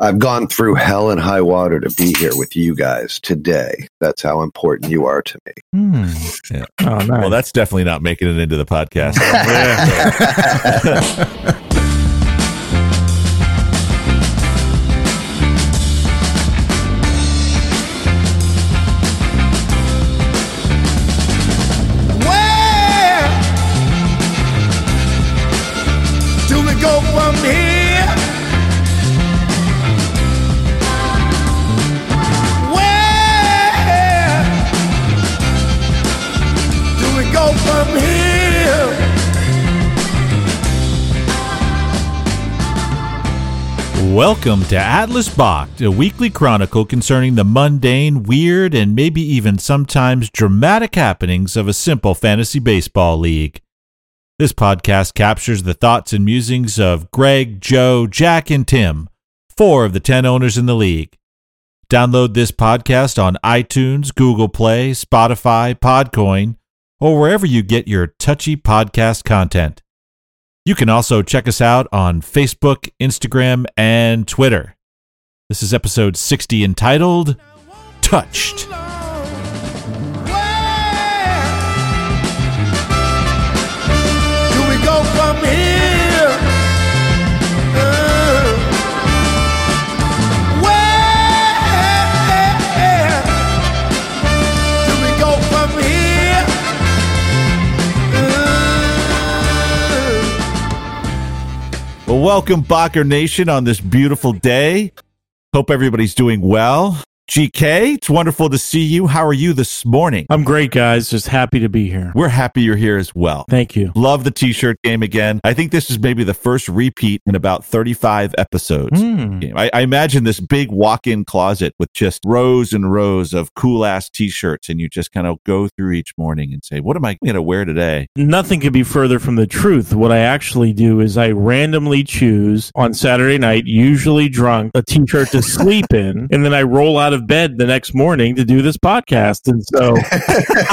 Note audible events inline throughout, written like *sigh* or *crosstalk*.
I've gone through hell and high water to be here with you guys today. That's how important you are to me. Hmm. Yeah. Oh, nice. Well, that's definitely not making it into the podcast. *laughs* *laughs* Welcome to Atlas Balk, a weekly chronicle concerning the mundane, weird, and maybe even sometimes dramatic happenings of a simple fantasy baseball league. This podcast captures the thoughts and musings of Greg, Joe, Jack, and Tim, four of the ten owners in the league. Download this podcast on iTunes, Google Play, Spotify, Podcoin, or wherever you get your touchy podcast content. You can also check us out on Facebook, Instagram, and Twitter. This is episode 60 entitled Touched. Welcome, Balker Nation, on this beautiful day. Hope everybody's doing well. GK, it's wonderful to see you. How are you this morning? I'm great, guys. Just happy to be here. We're happy you're here as well. Thank you. Love the t shirt game again. I think this is maybe the first repeat in about 35 episodes. Hmm. Game. I, I imagine this big walk-in closet with just rows and rows of cool ass t-shirts, and you just kind of go through each morning and say, "What am I going to wear today?" Nothing could be further from the truth. What I actually do is I randomly choose on Saturday night, usually drunk, a t-shirt to *laughs* sleep in, and then I roll out of bed the next morning to do this podcast. And so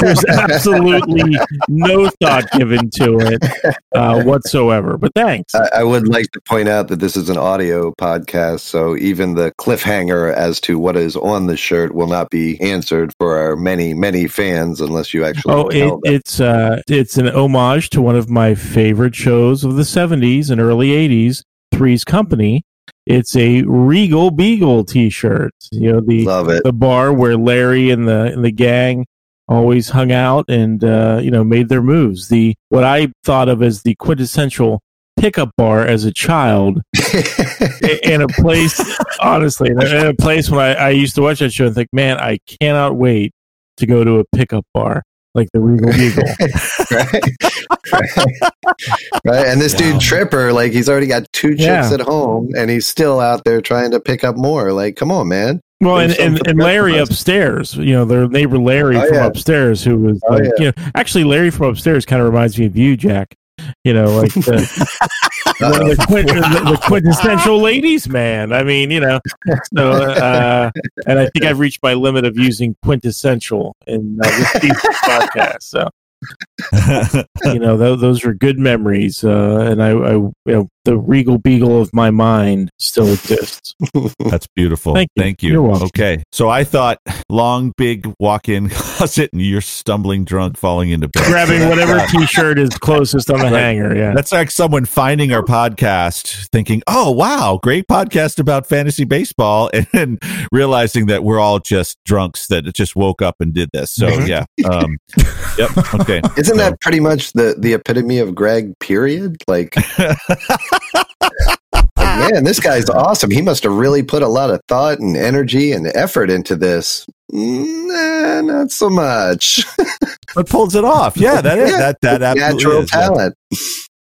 *laughs* there's absolutely no thought given to it uh, whatsoever. But thanks. I, I would like to point out that this is an audio podcast, so even the cliffhanger as to what is on the shirt will not be answered for our many, many fans unless you actually Oh, it, it's uh, it's an homage to one of my favorite shows of the '70s and early '80s, Three's Company. It's a Regal Beagle T-shirt. You know the Love it. the bar where Larry and the and the gang always hung out and uh, you know made their moves. The what I thought of as the quintessential pickup bar as a child *laughs* in a place honestly in a, a place when I, I used to watch that show and think man i cannot wait to go to a pickup bar like the regal beagle *laughs* right? right? Right? And this dude Tripper, like he's already got two chicks Yeah. at home, and he's still out there trying to pick up more. Like, come on, man. well and, and, and larry upstairs you know their neighbor larry Oh, from yeah. upstairs who was Oh, like yeah. you know actually larry from upstairs kind of reminds me of you jack you know like the, *laughs* the, the, quint, the, the *laughs* quintessential ladies man. I mean you know so uh and i think i've reached my limit of using quintessential in uh, this podcast so. *laughs* You know th- those are good memories uh and I, I you know the regal beagle of my mind still exists *laughs* That's beautiful. Thank you. Thank you. You're welcome. Okay. So I thought long, big walk in *laughs* closet and you're stumbling drunk, falling into bed. grabbing *laughs* whatever t-shirt is closest on the Right. hanger yeah That's like someone finding our podcast, thinking, "Oh, wow, great podcast about fantasy baseball," and then realizing that we're all just drunks that just woke up and did this. So, Mhm. yeah, um, yep, okay. Isn't So- that pretty much the the epitome of Greg? Period. Like, like, man, this guy's awesome. He must have really put a lot of thought and energy and effort into this. Nah, not so much. *laughs* but pulls it off? Yeah, that is Yeah, that that absolutely Natural is. talent.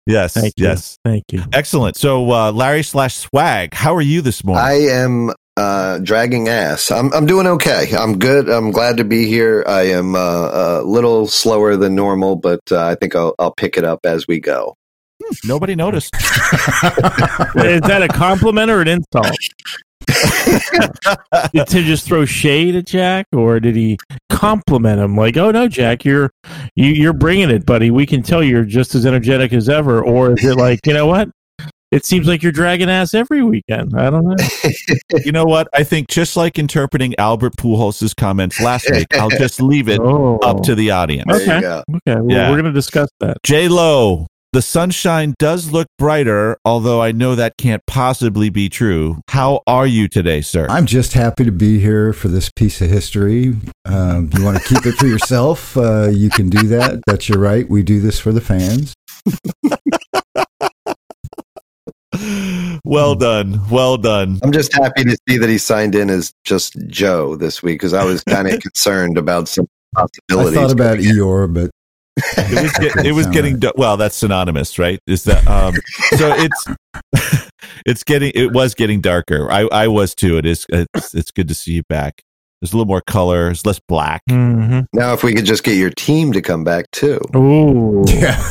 Yes, thank you yes, thank you excellent. So, uh, Larry slash Swag, how are you this morning? I am uh, dragging ass. I'm I'm doing okay. I'm good. I'm glad to be here. I am uh, a little slower than normal, but uh, I think I'll I'll pick it up as we go. *laughs* Nobody noticed. is that a compliment or an insult *laughs* did Tim just throw shade at Jack, or did he compliment him? Like, oh no, Jack, you're you, you're bringing it, buddy. We can tell you're just as energetic as ever. Or is it like, you know what? it seems like you're dragging ass every weekend. I don't know. *laughs* You know what? I think just like interpreting Albert Pujols' comments last week, I'll just leave it Oh. up to the audience. There Okay. you go. Okay, well, Yeah. we're going to discuss that. J Lo, the sunshine does look brighter, although I know that can't possibly be true. How are you today, sir? I'm just happy to be here for this piece of history. Um, you want to keep it for yourself? *laughs* Uh, you can do that. That's your right. We do this for the fans. well done. Well done. I'm just happy to see that he signed in as just Joe this week because I was kind of *laughs* concerned about some possibilities. I possibilities. thought about Eeyore, but It was, get, it was getting do- well. That's synonymous, right? Is that um? So it's *laughs* it's getting it was getting darker. I I was too. It is. It's, it's good to see you back. There's a little more color. There's less black. Mm-hmm. now, if we could just get your team to come back too. Ooh. yeah,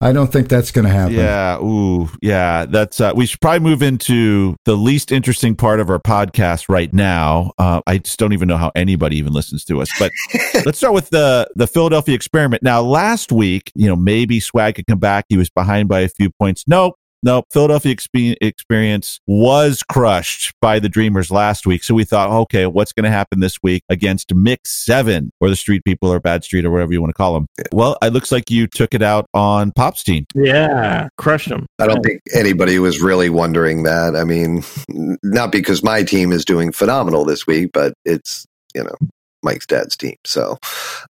I don't think that's going to happen. Yeah. Ooh. Yeah. That's. Uh, we should probably move into the least interesting part of our podcast right now. Uh, I just don't even know how anybody even listens to us. But *laughs* let's start with the the Philadelphia experiment. Now, last week, you know, maybe Swag could come back. He was behind by a few points. Nope. Nope. Philadelphia expe- experience was crushed by the Dreamers last week. So we thought, okay, what's going to happen this week against Mix Seven or the Street People or Bad Street or whatever you want to call them? Well, it looks like you took it out on Pop's team. Yeah, crushed them. I don't think anybody was really wondering that. I mean, *laughs* not because my team is doing phenomenal this week, but it's, you know, Mike's dad's team. So,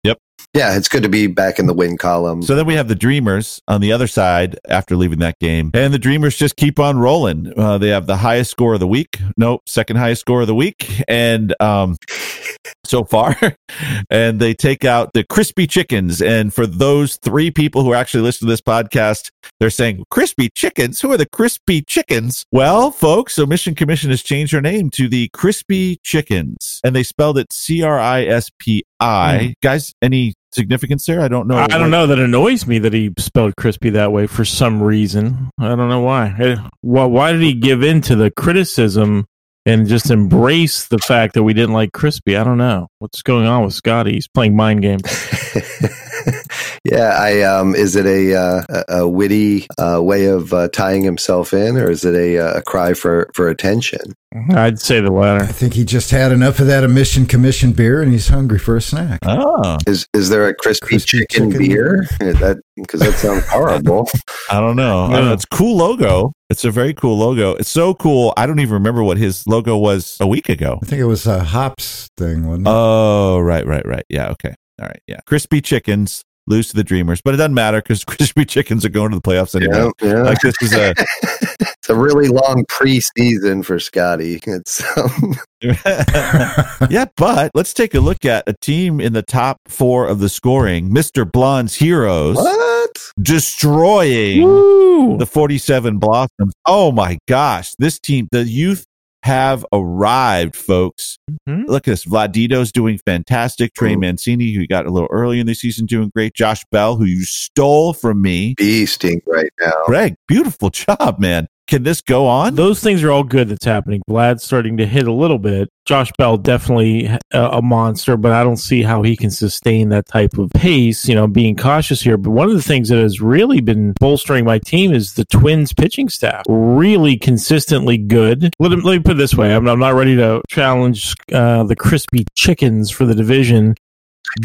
Yep. Yeah, it's good to be back in the win column. So then we have the Dreamers on the other side after leaving that game. And the Dreamers just keep on rolling. Uh, they have the highest score of the week. Nope, second highest score of the week. And um, so far, *laughs* and they take out the crispy chickens. And for those three people who are actually listening to this podcast, they're saying, Crispy chickens? Who are the crispy chickens? Well, folks, so Mission Commission has changed their name to the Crispy Chickens. And they spelled it C R I S P I. Guys, any significance there? I don't know. I don't know. That annoys me that he spelled crispy that way for some reason. I don't know why. Eh, Why, why did he give in to the criticism and just embrace the fact that we didn't like crispy? I don't know. What's going on with Scotty? He's playing mind games. *laughs* *laughs* yeah, I um, is it a uh, a a witty uh, way of uh, tying himself in, or is it a, uh, a cry for for attention? I'd say the latter. I think he just had enough of that emission commission beer and he's hungry for a snack. Oh, Is is there a crispy, Crispy chicken, chicken. beer? *laughs* That because that sounds horrible. *laughs* I don't know. I don't know. It's a cool logo. It's a very cool logo. It's so cool. I don't even remember what his logo was a week ago. I think it was a hops thing, wasn't it? Oh, right, right, right. Yeah, okay. All right. Yeah. Crispy chickens lose to the Dreamers, but it doesn't matter because *laughs* crispy chickens are going to the playoffs anyway. yeah, yeah. Like this is a *laughs* it's a really long preseason for Scotty. It's um, *laughs* yeah, but let's take a look at a team in the top four of the scoring. Mr. Blonde's heroes what? destroying Woo! the 47 Blossoms. Oh my gosh, this team, the youth have arrived, folks. Mhm. Look at this. Vladito's doing fantastic. Trey Ooh. Mancini, who got a little early in the season, doing great. Josh Bell, who you stole from me. Beasting right now. Greg, beautiful *laughs* job, man. Can this go on? Those things are all good that's happening. Vlad's starting to hit a little bit. Josh Bell definitely a, a monster, but I don't see how he can sustain that type of pace. You know, being cautious here. But one of the things that has really been bolstering my team is the Twins pitching staff. Really consistently good. Let, me- let me put it this way: I'm, I'm not ready to challenge uh, the crispy chickens for the division,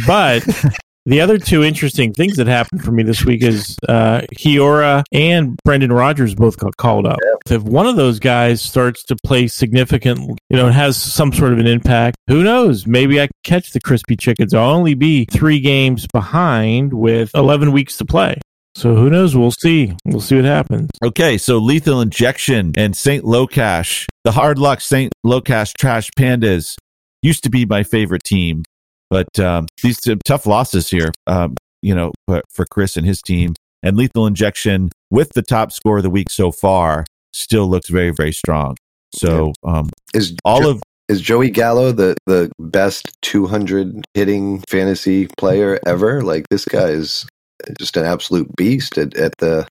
but *laughs* the other two interesting things that happened for me this week is uh, Hiura and Brendan Rodgers both got called up. If one of those guys starts to play significant, you know, it has some sort of an impact, who knows? Maybe I catch the crispy chickens. I'll only be three games behind with 11 weeks to play. So who knows? We'll see. We'll see what happens. Okay, so Lethal Injection and St. Locash, the hard luck St. Locash Trash Pandas used to be my favorite team, but um, these two tough losses here, um, you know, for, for Chris and his team. And Lethal Injection, with the top score of the week so far, still looks very, very strong. So um, Is all Jo- of is Joey Gallo the the best 200 hitting fantasy player ever? Like this guy is just an absolute beast at, at the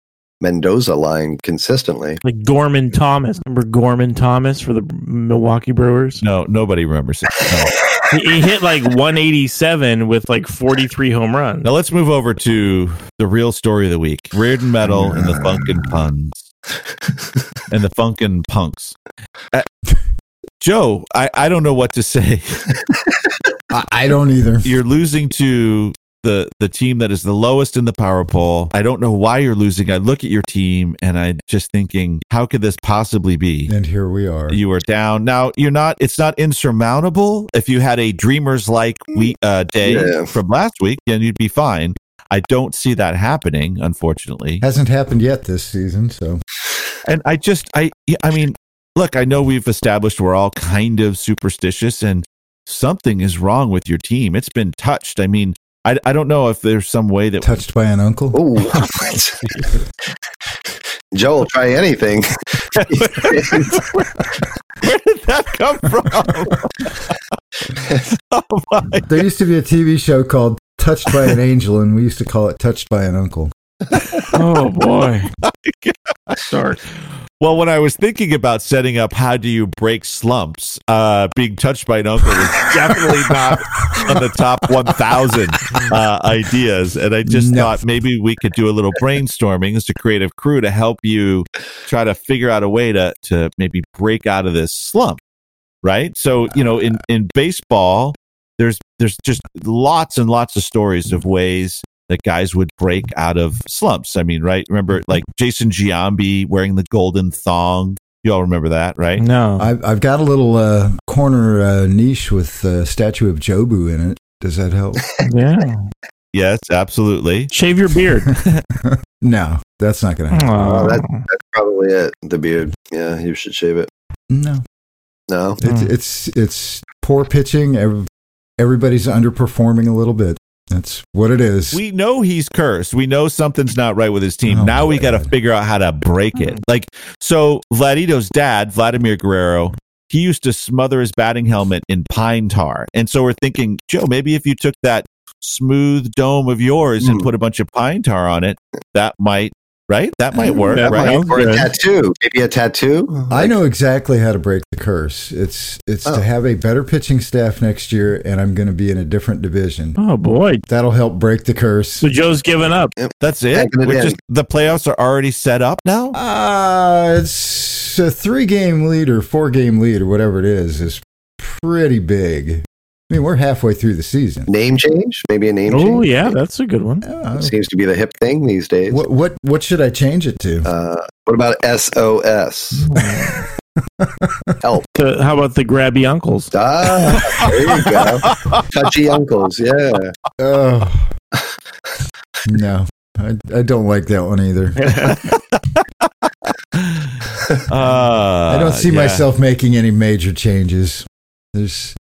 Mendoza line consistently. Like Gorman Thomas. Remember Gorman Thomas for the Milwaukee Brewers? no, nobody remembers it. No. *laughs* He, he hit like 187 with like 43 home runs. Now let's move over to the real story of the week: Reardon Metal and the Funkin' Puns. and the Funkin' Punks. Uh, Joe, I, I don't know what to say. *laughs* I, I don't either. You're losing to the the team that is the lowest in the power poll. I don't know why you're losing. I look at your team and I'm just thinking, how could this possibly be? And here we are. You are down now. You're not. It's not insurmountable. If you had a dreamers like week uh, day Yeah. from last week, then you'd be fine. I don't see that happening, unfortunately. Hasn't happened yet this season, so And I just, I, I mean, look, I know we've established we're all kind of superstitious, and something is wrong with your team. It's been touched. I mean, I, I don't know if there's some way that touched by an uncle. Oh, *laughs* Joel, try anything. where did that come from? *laughs* oh my! There used to be a TV show called Touched by an Angel, and we used to call it Touched by an Uncle. Oh boy. *laughs* Start. Well, when I was thinking about setting up how do you break slumps, uh, being touched by an uncle was *laughs* definitely not on the top 1,000 uh, ideas. And I just No. thought maybe we could do a little brainstorming as a creative crew to help you try to figure out a way to, to maybe break out of this slump. Right. So, you know, in, in baseball, there's, there's just lots and lots of stories of ways that guys would break out of slumps. I mean, right? Remember like Jason Giambi wearing the golden thong? You all remember that, right? No. I've, I've got a little uh, corner uh, niche with a statue of Jobu in it. Does that help? *laughs* Yeah. Yes, absolutely. Shave your beard. *laughs* no, that's not going to happen. Aw. that- That's probably it. The beard. Yeah, you should shave it. No, No. it's Hmm. it's it's poor pitching. Everybody's underperforming a little bit. That's what it is. We know he's cursed. We know something's not right with his team. Oh, now we got to figure out how to break it. Like, so Vladito's dad, Vladimir Guerrero, he used to smother his batting helmet in pine tar. And so we're thinking, Joe, maybe if you took that smooth dome of yours and Hmm. put a bunch of pine tar on it, that might, right? That might work, That right? might- Or a tattoo. Maybe a tattoo. I know exactly how to break the curse. It's it's Oh. to have a better pitching staff next year, and I'm going to be in a different division. Oh boy. That'll help break the curse. So Joe's given up. That's it. Packing it We're just, the playoffs are already set up now. Uh, it's a three game lead or four game lead or whatever it is is pretty big. I mean, we're halfway through the season. Name change? Maybe a name Oh change? Oh, yeah, that's a good one. Uh, Seems to be the hip thing these days. what what what should I change it to? Uh, what about SOS? Help. The- how about the grabby uncles? Ah, there you go. Touchy uncles. Yeah. Oh, no, I, I don't like that one either. Uh, *laughs* I don't see yeah. myself making any major changes. There's,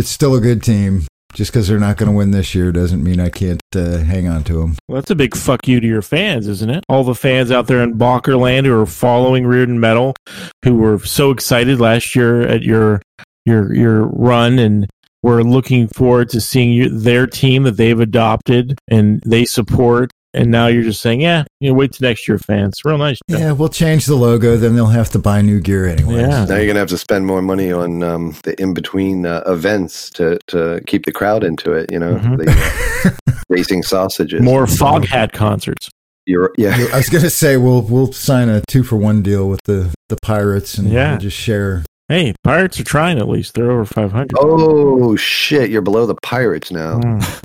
it's still a good team. Just because they're not going to win this year doesn't mean I can't uh, hang on to them. Well, that's a big fuck you to your fans, isn't it? All the fans out there in Balkerland who are following Reardon Metal, who were so excited last year at your your your run, and were looking forward to seeing you, their team that they've adopted and they support. And now you're just saying, yeah, you know, wait till next year, fans. Real nice. Joe. Yeah, we'll change the logo. Then they'll have to buy new gear anyway. Yeah. Now you're gonna have to spend more money on um, the in between uh, events to to keep the crowd into it. You know, Mhm. the uh, *laughs* racing sausages. More Foghat concerts. You're, yeah. I was going to say we'll we'll sign a two for one deal with the the Pirates and Yeah. we'll just share. Hey, Pirates are trying at least. They're over 500. Oh shit! You're below the Pirates now. Mm,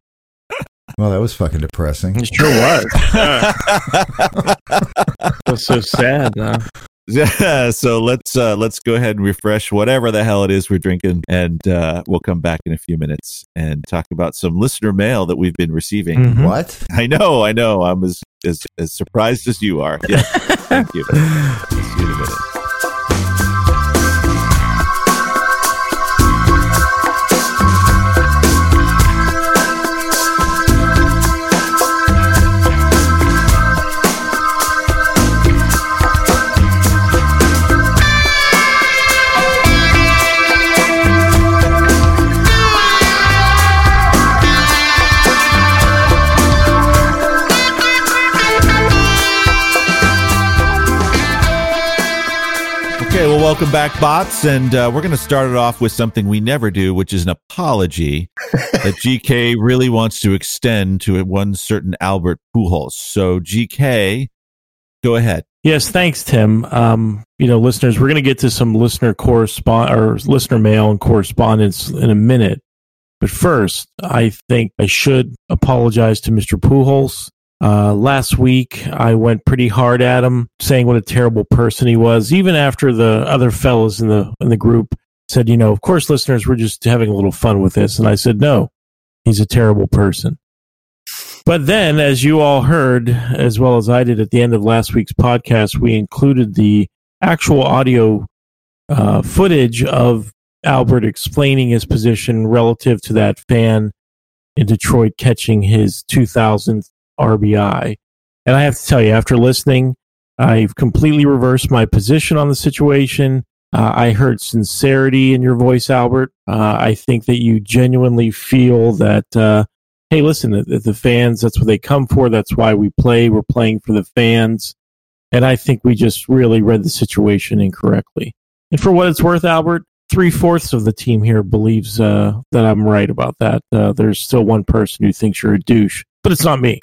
Well, that was fucking depressing. it sure was. That's *laughs* so sad. Now. Yeah, so let's uh, let's go ahead and refresh whatever the hell it is we're drinking, and uh, we'll come back in a few minutes and talk about some listener mail that we've been receiving. Mhm. What? I know, I know, I'm as as, as surprised as you are. Yeah, *laughs* thank you. Welcome back, bots, and uh, we're going to start it off with something we never do, which is an apology *laughs* that GK really wants to extend to one certain Albert Pujols. So, GK, go ahead. Yes, thanks, Tim. Um, you know, listeners, we're going to get to some listener correspond or listener mail and correspondence in a minute. But first, I think I should apologize to Mr. Pujols. Uh, last week, I went pretty hard at him, saying what a terrible person he was. Even after the other fellows in the in the group said, you know, of course, listeners, we're just having a little fun with this, and I said, no, he's a terrible person. But then, as you all heard, as well as I did at the end of last week's podcast, we included the actual audio uh, footage of Albert explaining his position relative to that fan in Detroit catching his 2000th RBI. And I have to tell you, after listening, I've completely reversed my position on the situation. Uh, I heard sincerity in your voice, Albert. Uh, I think that you genuinely feel that uh, hey, listen, the, the fans, that's what they come for. That's why we play. We're playing for the fans. And I think we just really read the situation incorrectly. And for what it's worth, Albert, three fourths of the team here believes uh, that I'm right about that. Uh, there's still one person who thinks you're a douche, but it's not me.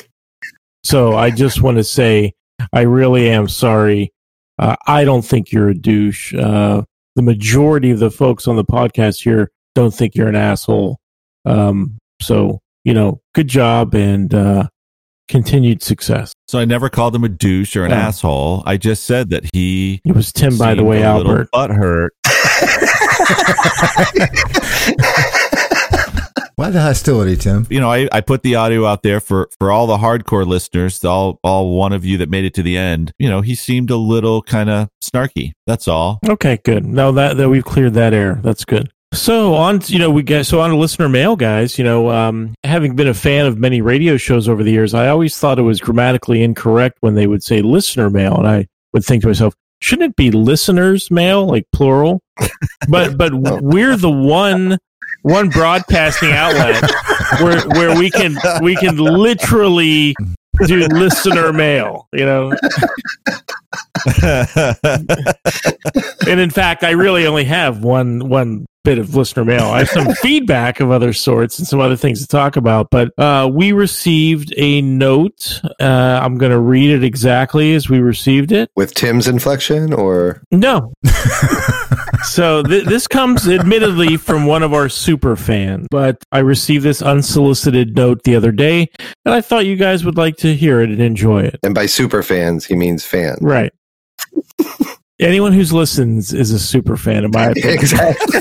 So I *laughs* just want to say I really am sorry. Uh, I don't think you're a douche. Uh, the majority of the folks on the podcast here don't think you're an asshole. Um, so you know, good job and uh, continued success. So I never called him a douche or an Yeah. asshole. I just said that he. It was Tim, by the way, a little Albert. Butthurt. *laughs* *laughs* Why the hostility, Tim? You know, I, I put the audio out there for, for all the hardcore listeners, all all one of you that made it to the end. You know, he seemed a little kind of snarky. That's all. Okay, good. Now that that we've cleared that air. That's good. So on, you know, we get so on to listener mail, guys. You know, um, having been a fan of many radio shows over the years, I always thought it was grammatically incorrect when they would say listener mail, and I would think to myself, shouldn't it be listeners mail, like plural? *laughs* but but we're the one one broadcasting outlet where where we can we can literally do listener mail. You know, and in fact, I really only have one one bit of listener mail. I have some feedback of other sorts and some other things to talk about. But uh, we received a note. Uh, I'm going to read it exactly as we received it. With Tim's inflection or No. *laughs* so th- this comes admittedly from one of our super fans, but I received this unsolicited note the other day, and I thought you guys would like to hear it and enjoy it. and by super fans he means fan. Right. *laughs* Anyone who's listens is a super fan, in my *laughs* opinion. Exactly. *laughs*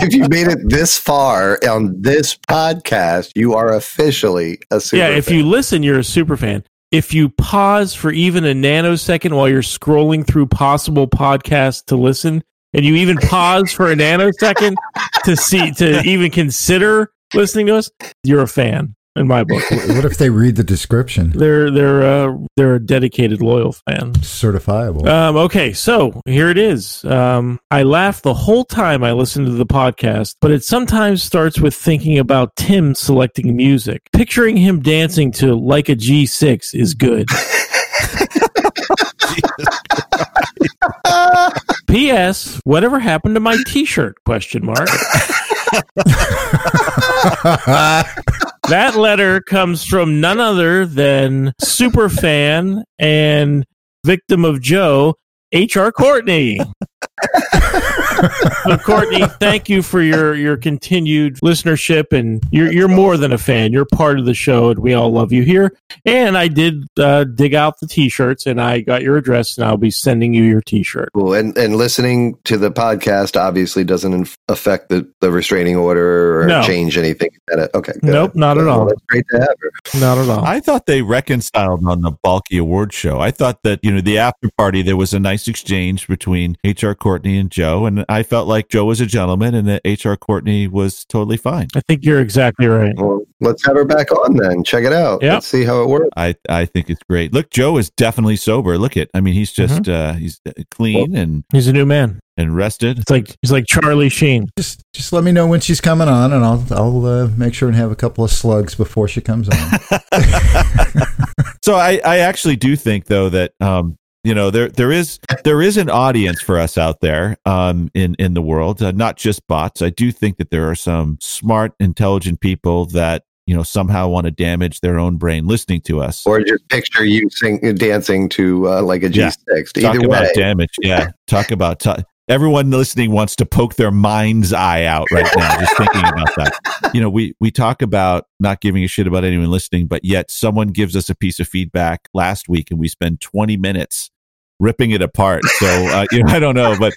if you made it this far on this podcast, you are officially a super yeah, if fan. you listen, you're a super fan. If you pause for even a nanosecond while you're scrolling through possible podcasts to listen, and you even pause for a nanosecond to see to even consider listening to us, you're a fan in my book. What if they read the description? They're they're uh, they're a dedicated, loyal fan. Certifiable. Um, okay, so here it is. Um, I laugh the whole time I listen to the podcast, but it sometimes starts with thinking about Tim selecting music. Picturing him dancing to like a G6 is good. *laughs* P.S. Whatever happened to my T-shirt? Question mark. *laughs* *laughs* That letter comes from none other than super fan and victim of Joe, H.R. Courtney. So Courtney, thank you for your your continued listenership, and you're you're more than a fan. You're part of the show, and we all love you here. And I did uh, dig out the T-shirts, and I got your address, and I'll be sending you your T-shirt. Cool. And and listening to the podcast obviously doesn't inf- affect the, the restraining order or No. change anything. At it. Okay. good. Nope, not at all. That's great to have her. Not at all. I thought they reconciled on the Balky Award show. I thought that, you know, the after party, there was a nice exchange between HR Courtney and Joe. And I felt like Joe was a gentleman and that HR Courtney was totally fine. I think you're exactly right. Well, let's have her back on then. Check it out. Yep. Let's see how it works. I, I think it's great. Look, Joe is definitely sober. Look at, I mean, he's just, uh, he's clean and, He's a new man. and rested. It's like he's like Charlie Sheen. just just let me know when she's coming on, and I'll I'll uh, make sure and have a couple of slugs before she comes on. *laughs* *laughs* So I, I actually do think though that um you know there there is there is an audience for us out there um in in the world uh, not just bots I do think that there are some smart intelligent people that you know somehow want to damage their own brain listening to us. Or just picture you sing, dancing to uh, like a Yeah. G6. Talk Either about way, damage. Yeah. Talk about t- everyone listening wants to poke their mind's eye out right now just thinking about that. You know, we we talk about not giving a shit about anyone listening, but yet someone gives us a piece of feedback last week and we spend 20 minutes ripping it apart. So, uh, you know, I don't know, but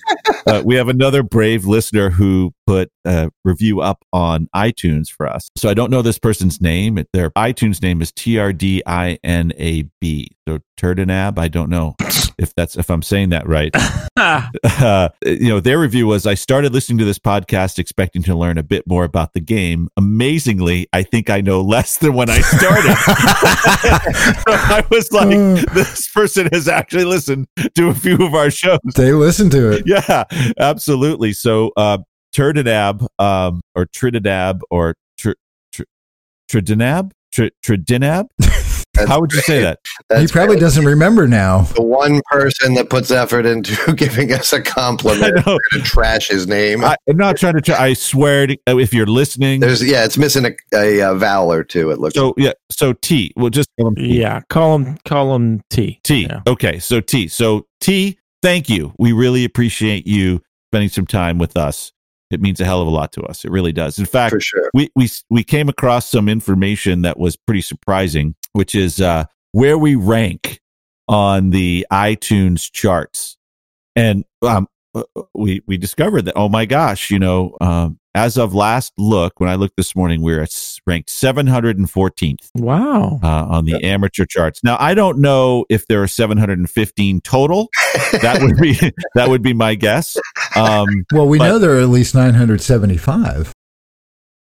uh, we have another brave listener who put a review up on iTunes for us. So I don't know this person's name. Their iTunes name is T R D I N A B. So Turdinab. I don't know if that's if I'm saying that right. Uh, *laughs* you know, their review was I started listening to this podcast expecting to learn a bit more about the game. Amazingly, I think I know less than when I started. so *laughs* *laughs* I was like, this person has actually listened to a few of our shows. They listen to it. Yeah, absolutely. So, uh, Turdinab, um, or Tridinab, or tr- tr- Tridinab, tr- Tridinab. That's How would you say that? That's he probably great. doesn't remember now. The one person that puts effort into *laughs* giving us a compliment, we're gonna trash his name. I, I'm not trying to. Try, I swear, to, uh, if you're listening, There's yeah, it's missing a, a, uh vowel or two. It looks. so yeah. So T. We'll just call him T. Yeah, call him call him T. T. Yeah. Okay, so T. So T. Thank you. We really appreciate you spending some time with us. It means a hell of a lot to us. It really does. In fact, for sure. we we we came across some information that was pretty surprising, which is uh, where we rank on the iTunes charts, and um, uh, we we discovered that oh my gosh, you know, um, as of last look, when I looked this morning, we are at ranked 714th Wow. uh, on the amateur charts. Now I don't know if there are 715 total. That would be *laughs* that would be my guess. Um, Well, we But- know there are at least 975,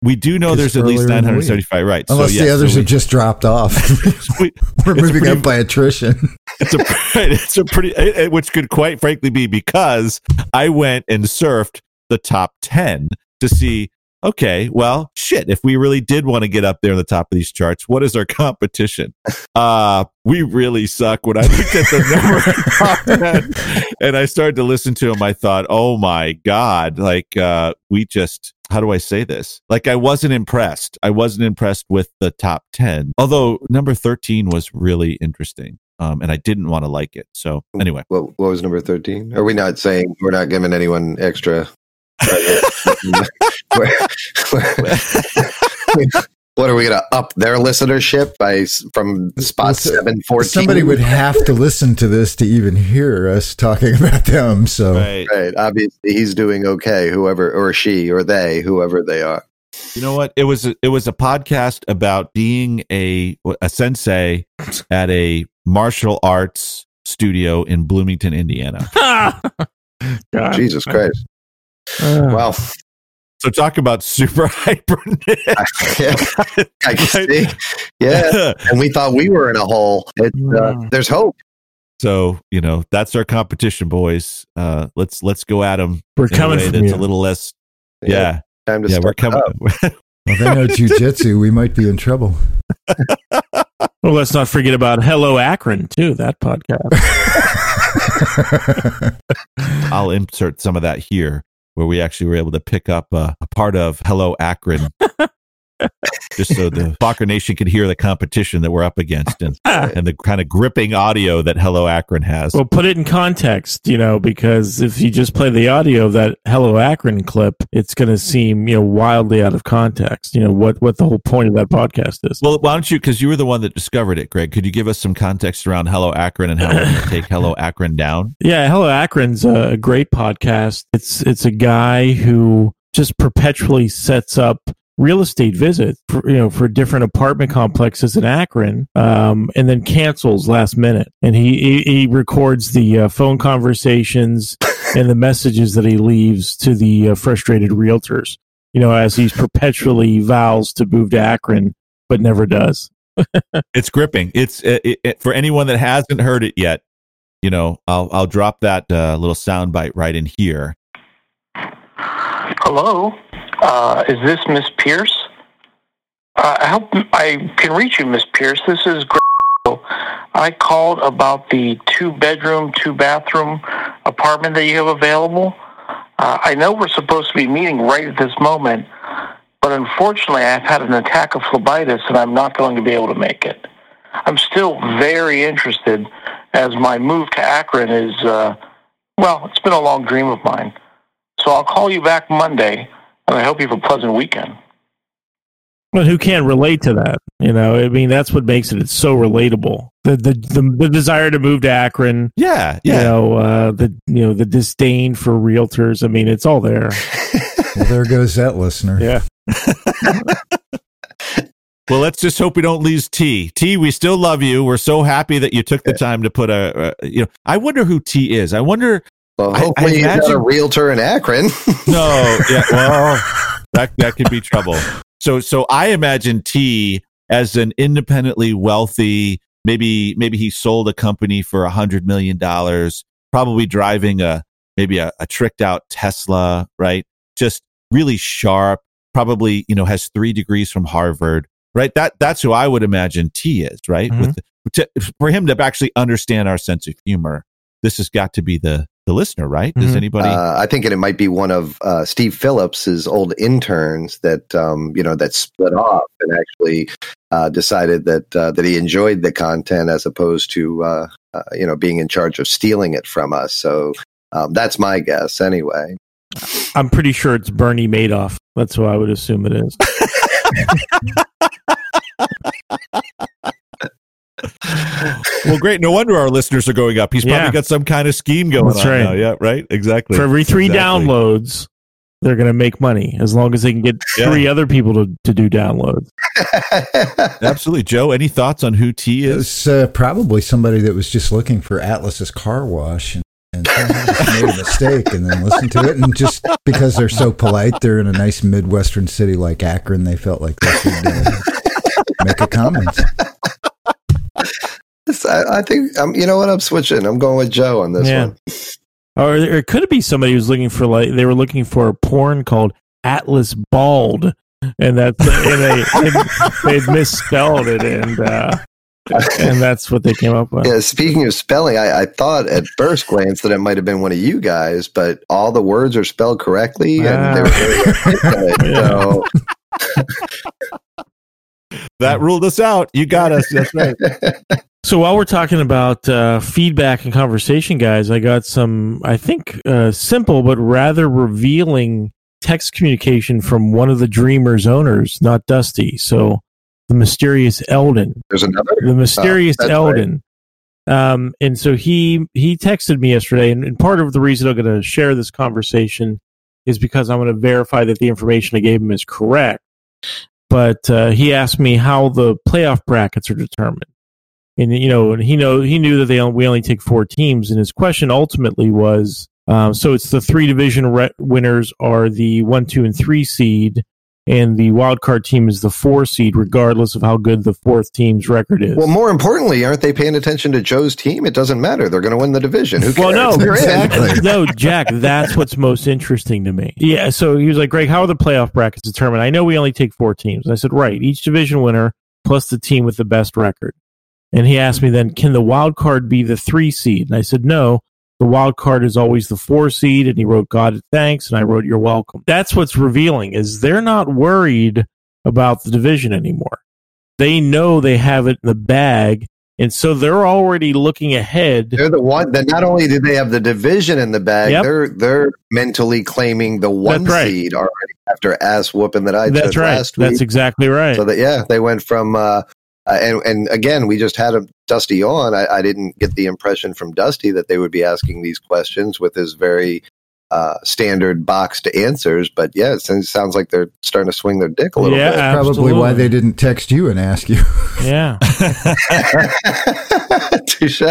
we do know there's at least earlier in the 975, right? unless so, the others so we- have just dropped off. *laughs* we- We're moving pretty- up by attrition. it's a *laughs* it's a pretty it- it- which could quite frankly be because I went and surfed the top 10 to see okay well shit if we really did want to get up there in the top of these charts what is our *laughs* competition uh we really suck when I looked at the number of top 10 and I started to listen to them I thought oh my god like uh we just how do I say this? Like I wasn't impressed. I wasn't impressed with the top 10. Although number 13 was really interesting. Um, and I didn't want to like it. So anyway, What, what was number thirteen? Are we not saying we're not giving anyone extra? *laughs* *laughs* *laughs* what are we going to up their listenership by from spot Well, seven fourteen? Somebody would have to listen to this to even hear us talking *laughs* about them. So right. Right. Obviously, he's doing okay. Whoever or she or they, whoever they are. You know what? It was a, it was a podcast about being a a sensei at a martial arts studio in Bloomington, Indiana. God. *laughs* Jesus Christ! Uh, Well, So talk about super *laughs* hyper. *laughs* I, I can see. Yeah, *laughs* and we thought we were in a hole. It's, uh, there's hope. So you know that's our competition, boys. Uh, let's let's go at them. we're in a coming way from that's you. a little less. Yeah, time to yeah, we're coming. up. if they know jujitsu, we might be in trouble. Well, let's not forget about Hello Akron too. That podcast. I'll insert some of that here, where we actually were able to pick up uh, a part of "Hello Akron," *laughs* just so the *laughs* Fokker Nation could hear the competition that we're up against and *laughs* and the kind of gripping audio that "Hello Akron" has. Well, put it in context, you know, because if you just play the audio of that Hello Akron clip, it's going to seem, you know, wildly out of context. You know what what the whole point of that podcast is. Well, why don't you? Because you were the one that discovered it, Greg. Could you give us some context around Hello Akron and how to take Hello *laughs* Akron down? Yeah, Hello Akron's a, a great podcast. It's it's a guy who just perpetually sets up real estate visit, for, you know, for different apartment complexes in Akron, um, and then cancels last minute. And he he, he records the uh, phone conversations *laughs* and the messages that he leaves to the uh, frustrated realtors. You know, as he's perpetually vows to move to Akron, but never does. *laughs* It's gripping. It's it, it, it- for anyone that hasn't heard it yet. You know, I'll I'll drop that uh, little sound bite right in here. Hello, uh, is this Miss Pierce? Uh, I hope I can reach you, Miss Pierce. This is Greg. I called about the two-bedroom, two-bathroom apartment that you have available. Uh, I know we're supposed to be meeting right at this moment, but unfortunately, I've had an attack of phlebitis and I'm not going to be able to make it. I'm still very interested as my move to Akron is, uh, well, it's been a long dream of mine. So I'll call you back Monday, and I hope you have a pleasant weekend. Well, who can't relate to that? You know, I mean, that's what makes it it's so relatable. The the the, the desire to move to Akron. Yeah, You yeah. know, uh, the you know the disdain for realtors. I mean, it's all there. *laughs* Well, there goes that listener. Yeah. *laughs* Well, let's just hope we don't lose T. T, we still love you. We're so happy that you took the time to put a, a you know. I wonder who T is. I wonder. Well, I- hopefully I he's not a realtor in Akron. *laughs* No, yeah, well, that that could be trouble. So, so I imagine T as an independently wealthy. Maybe, maybe he sold a company for a hundred million dollars. Probably driving a maybe a, a tricked out Tesla, right? Just really sharp. Probably, you know, has three degrees from Harvard, right? That that's who I would imagine T is, right? Mhm. With to, for him to actually understand our sense of humor, this has got to be the the listener, right? Does Mhm. anybody? Uh, I think it might be one of uh, Steve Phillips's old interns that um, you know that split off and actually uh, decided that uh, that he enjoyed the content as opposed to uh, uh, you know being in charge of stealing it from us. So um, that's my guess, anyway. I'm pretty sure it's Bernie Madoff. That's who I would assume it is. *laughs* *laughs* well, great. No wonder our listeners are going up. He's Yeah. probably got some kind of scheme going That's on right. now. Yeah, right. Exactly. For every three Exactly. downloads, they're going to make money as long as they can get Yeah. three other people to, to do downloads. *laughs* Absolutely, Joe. Any thoughts on who T is? was uh, probably somebody that was just looking for Atlas's car wash and, and made a mistake and then listened to it. And just because they're so polite, they're in a nice Midwestern city like Akron, they felt like they should uh, make a comment. I, I think um, you know what I'm switching. I'm going with Joe on this Yeah. one. Or it could be somebody who's looking for like they were looking for a porn called Atlas Bald, and that's and they they *laughs* would misspelled it, and uh, and that's what they came up with. Yeah, speaking of spelling, I, I thought at first glance that it might have been one of you guys, but all the words are spelled correctly and they were very articulate. *laughs* So That ruled us out. You got us. That's right. *laughs* So while we're talking about uh, feedback and conversation, guys, I got some, I think, uh, simple but rather revealing text communication from one of the Dreamers owners, not Dusty. So the mysterious Eldon, there's another. the mysterious that's Eldon. Um, and so he he texted me yesterday, and, and part of the reason I'm going to share this conversation is because I'm going to verify that the information I gave him is correct. But uh, he asked me how the playoff brackets are determined, and you know, and he know he knew that they on- we only take four teams, and his question ultimately was, um, so it's the three division re- winners are the one, two, and three seed, and the wild card team is the four seed, regardless of how good the fourth team's record is. Well, more importantly, aren't they paying attention to Joe's team? It doesn't matter. They're going to win the division. Who cares? Well, no, exactly. *laughs* no, Jack, that's what's most interesting to me. Yeah, so he was like, Greg, how are the playoff brackets determined? I know we only take four teams. And I said, right, each division winner plus the team with the best record. And he asked me then, can the wild card be the three seed? And I said, no, the wild card is always the four seed. And he wrote, God, thanks. And I wrote, you're welcome. That's what's revealing is they're not worried about the division anymore. They know they have it in the bag. And so they're already looking ahead. They're the one that not only do they have the division in the bag, Yep. they're they're mentally claiming the one right. seed already after ass whooping that I That's took right. last That's exactly right. So that yeah, they went from uh, uh, and and again, we just had a Dusty on. I, I didn't get the impression from Dusty that they would be asking these questions with his very uh, standard boxed answers. But yeah, it sounds sounds like they're starting to swing their dick a little Yeah, bit. Probably why they didn't text you and ask you. yeah. *laughs* *laughs* *laughs* Touche.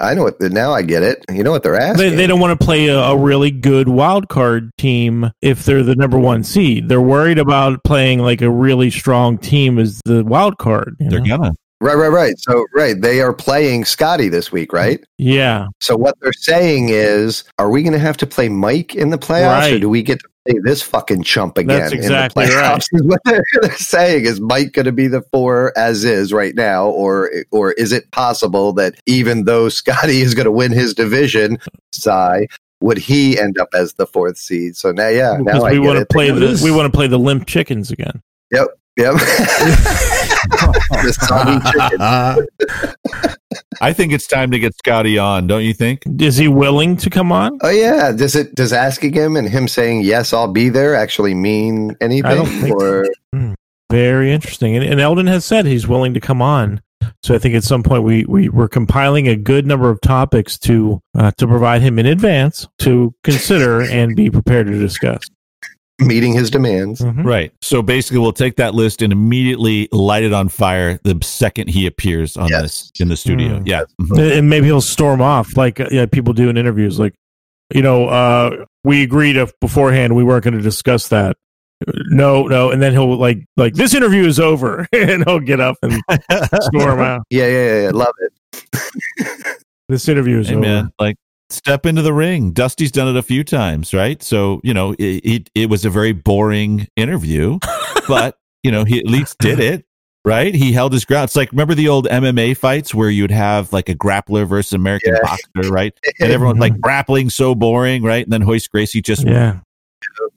I know what. Now I get it. You know what they're asking. They, they don't want to play a, a really good wild card team if they're the number one seed. They're worried about playing like a really strong team as the wild card. you They're know? gonna. Right, right, right. So, right, they are playing Scotty this week, mm-hmm. right? Yeah. So, what they're saying is, are we going to have to play Mike in the playoffs, or do we get to play this fucking chump again? That's in the exactly playoffs? right. *laughs* Is what they're, *laughs* they're saying is Mike going to be the four as is right now, or or is it possible that even though Scotty is going to win his division, sigh, would he end up as the fourth seed? So now, yeah, now because I we want to play the we want to play the limp chickens again. Yep. the soggy chicken. *laughs* I think it's time to get Scotty on, don't you think? Is he willing to come on? Oh yeah. Does it does asking him and him saying yes, I'll be there actually mean anything? I don't think or Very interesting. And, and Eldon has said he's willing to come on. So I think at some point we, we we're compiling a good number of topics to uh, to provide him in advance to consider and be prepared to discuss. Meeting his demands. Mhm. Right. So basically, we'll take that list and immediately light it on fire the second he appears on Yes. this in the studio. Mm. Yeah. Mhm. And maybe he'll storm off like uh, yeah, people do in interviews. Like, you know, uh, we agreed of beforehand we weren't going to discuss that. No, no, and then he'll like like this interview is over, *laughs* and he'll get up and storm *laughs* out. Yeah, yeah, yeah, yeah. Love it. *laughs* This interview is Hey, over. man, like step into the ring. Dusty's done it a few times, right? So you know, it it, it was a very boring interview, *laughs* but you know, he at least did it. Right, he held his ground. It's like remember the old MMA fights where you'd have like a grappler versus American Yeah. boxer, right? *laughs* And everyone's like grappling so boring, right? And then Royce Gracie just Yeah,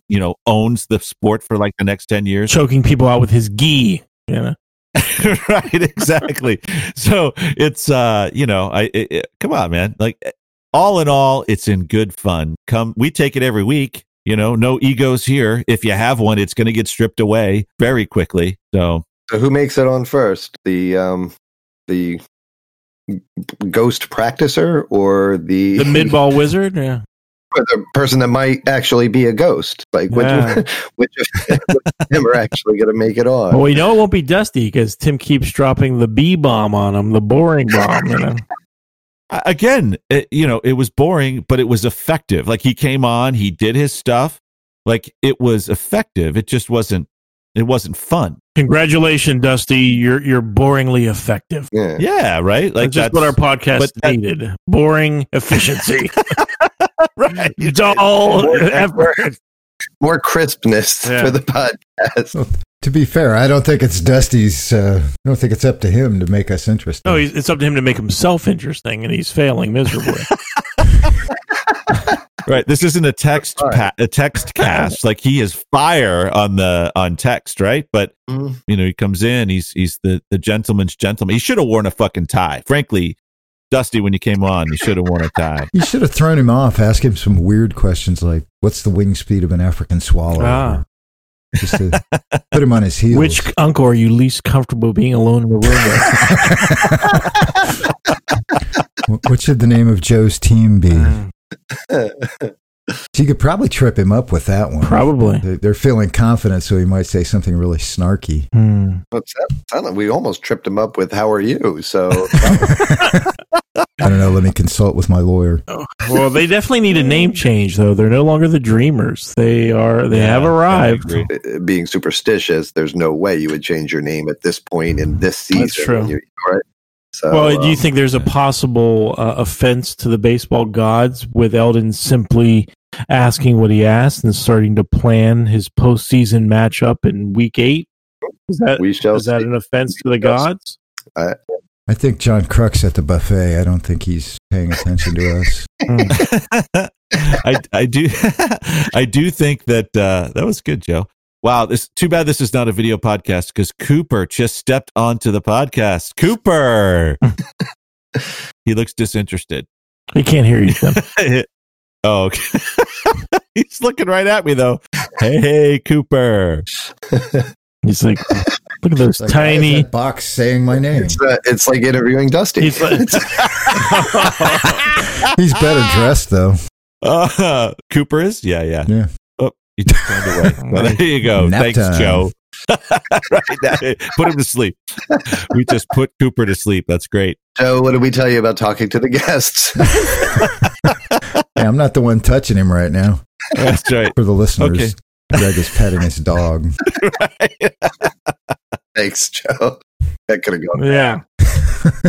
you know owns the sport for like the next ten years. choking people out with his gi. You know, *laughs* right exactly so it's uh you know i it, it- come on man like all in all it's in good fun come we take it every week you know no egos here if you have one it's going to get stripped away very quickly so So who makes it on first? The um the ghost practicer or the the midball wizard. Yeah, *laughs* or the person that might actually be a ghost? Like Yeah. which which of which of them are *laughs* actually going to make it on? well, we know it won't be Dusty because Tim keeps dropping the B bomb on him, the boring bomb. You know? A- again it, you know it was boring but it was effective like he came on he did his stuff like it was effective it just wasn't it wasn't fun Congratulations, Dusty. You're you're boringly effective. yeah. yeah right like Like that's what our podcast but that- needed. Boring efficiency. *laughs* right Dull More effort. More crispness Yeah. for the podcast. *laughs* To be fair, I don't think it's Dusty's. Uh, I don't think it's up to him to make us interesting. No, he's, it's up to him to make himself interesting, and he's failing miserably. *laughs* Right. This isn't a text All right. pa- a text cast. Like he is fire on the on text, right? But Mm. you know, he comes in, he's he's the the gentleman's gentleman. He should have worn a fucking tie. Frankly, Dusty, when you came on, you should have worn a tie. You should have thrown him off. Ask him some weird questions like, "What's the wing speed of an African swallow?" Ah. Just to *laughs* put him on his heels. Which uncle are you least comfortable being alone in the room with? *laughs* What should the name of Joe's team be? *laughs* You could probably trip him up with that one. Probably. They- They're feeling confident, so he might say something really snarky. Hmm. What's that? Sound like we almost tripped him up with "How are you?" So I don't know. Let me consult with my lawyer. Well, they definitely need a name change, though. They're no longer the Dreamers. They are. They have arrived. I agree. uh, being superstitious, there's no way you would change your name at this point in this season. That's true. you- right? So, Well, do you um, think there's a possible uh, offense to the baseball gods with Eldon simply asking what he asked and starting to plan his postseason matchup in Week Eight? Is that we shall is that an offense to the We shall see. gods? I think John Crux at the buffet. I don't think he's paying attention to us. *laughs* I I do *laughs* I do think that uh, that was good, Joe. Wow, this too bad this is not a video podcast because Cooper just stepped onto the podcast. Cooper, *laughs* he looks disinterested. He can't hear you. Oh, okay. he's looking right at me though. Hey, hey, Cooper. He's like, look at those Like, tiny. that box saying my name. It's, uh, it's like interviewing Dusty. He's like, *laughs* *laughs* He's better dressed though. Uh, Cooper is? Yeah, yeah. Yeah. Oh, he just turned away. Well, there you go. Nap Thanks, time. Joe. *laughs* right, that- put him to sleep. We just put Cooper to sleep. That's great. Joe, what did we tell you about talking to the guests? Hey, I'm not the one touching him right now. That's right. For the listeners, Okay. Greg is petting his dog. Thanks, Joe. That could have gone. yeah.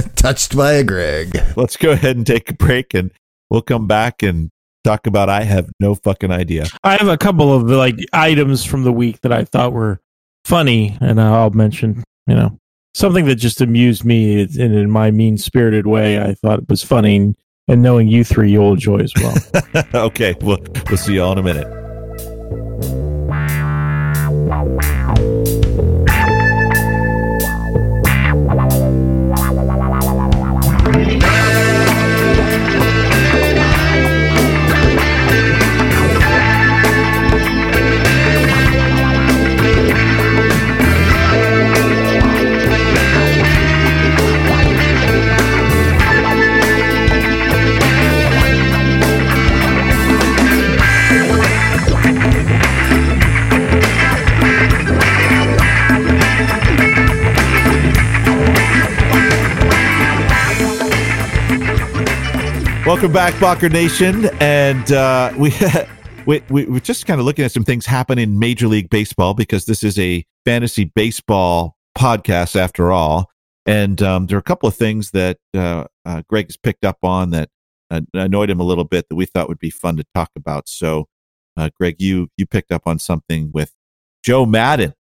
*laughs* Touched by a Greg. Let's go ahead and take a break and we'll come back and talk about I have no fucking idea. I have a couple of like items from the week that I thought were funny, and I'll mention, you know, something that just amused me in, in my mean spirited way. I thought it was funny. and knowing you three, you'll enjoy as well. *laughs* okay, we'll, we'll see you all in a minute. Welcome back, Balker Nation, and uh, *laughs* we, we we we're just kind of looking at some things happen in Major League Baseball because this is a fantasy baseball podcast after all, and um, there are a couple of things that uh, uh, Greg has picked up on that uh, annoyed him a little bit that we thought would be fun to talk about. So, uh, Greg, you you picked up on something with Joe Maddon,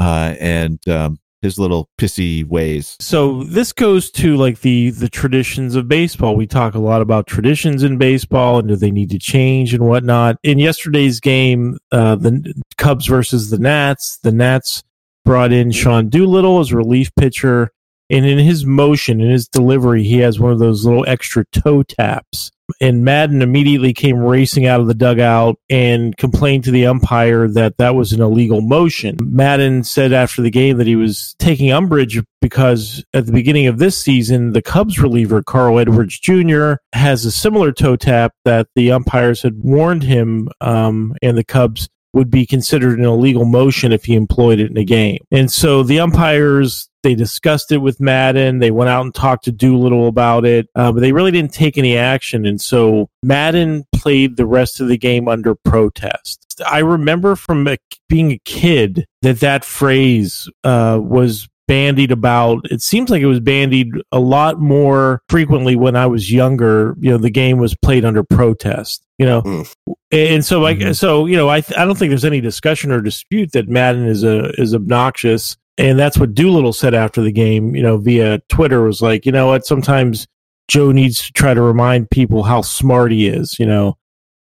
uh, and um, his little pissy ways. So this goes to like the the traditions of baseball. We talk a lot about traditions in baseball and do they need to change and whatnot. In yesterday's game, uh, the Cubs versus the Nats, the Nats brought in Sean Doolittle as relief pitcher. And in his motion, in his delivery, he has one of those little extra toe taps. And Maddon immediately came racing out of the dugout and complained to the umpire that that was an illegal motion. Maddon said after the game that he was taking umbrage because at the beginning of this season, the Cubs reliever, Carl Edwards Jr., has a similar toe tap that the umpires had warned him um, and the Cubs would be considered an illegal motion if he employed it in a game. And so the umpires they discussed it with Maddon. They went out and talked to Doolittle about it, uh, but they really didn't take any action. And so Maddon played the rest of the game under protest. I remember from a, being a kid that that phrase uh, was bandied about. It seems like it was bandied a lot more frequently when I was younger. You know, the game was played under protest. You know, mm. and so like mm-hmm. so you know, I th- I don't think there's any discussion or dispute that Madden is a is obnoxious and that's what Doolittle said after the game, you know, via Twitter was like, you know what, sometimes Joe needs to try to remind people how smart he is, you know,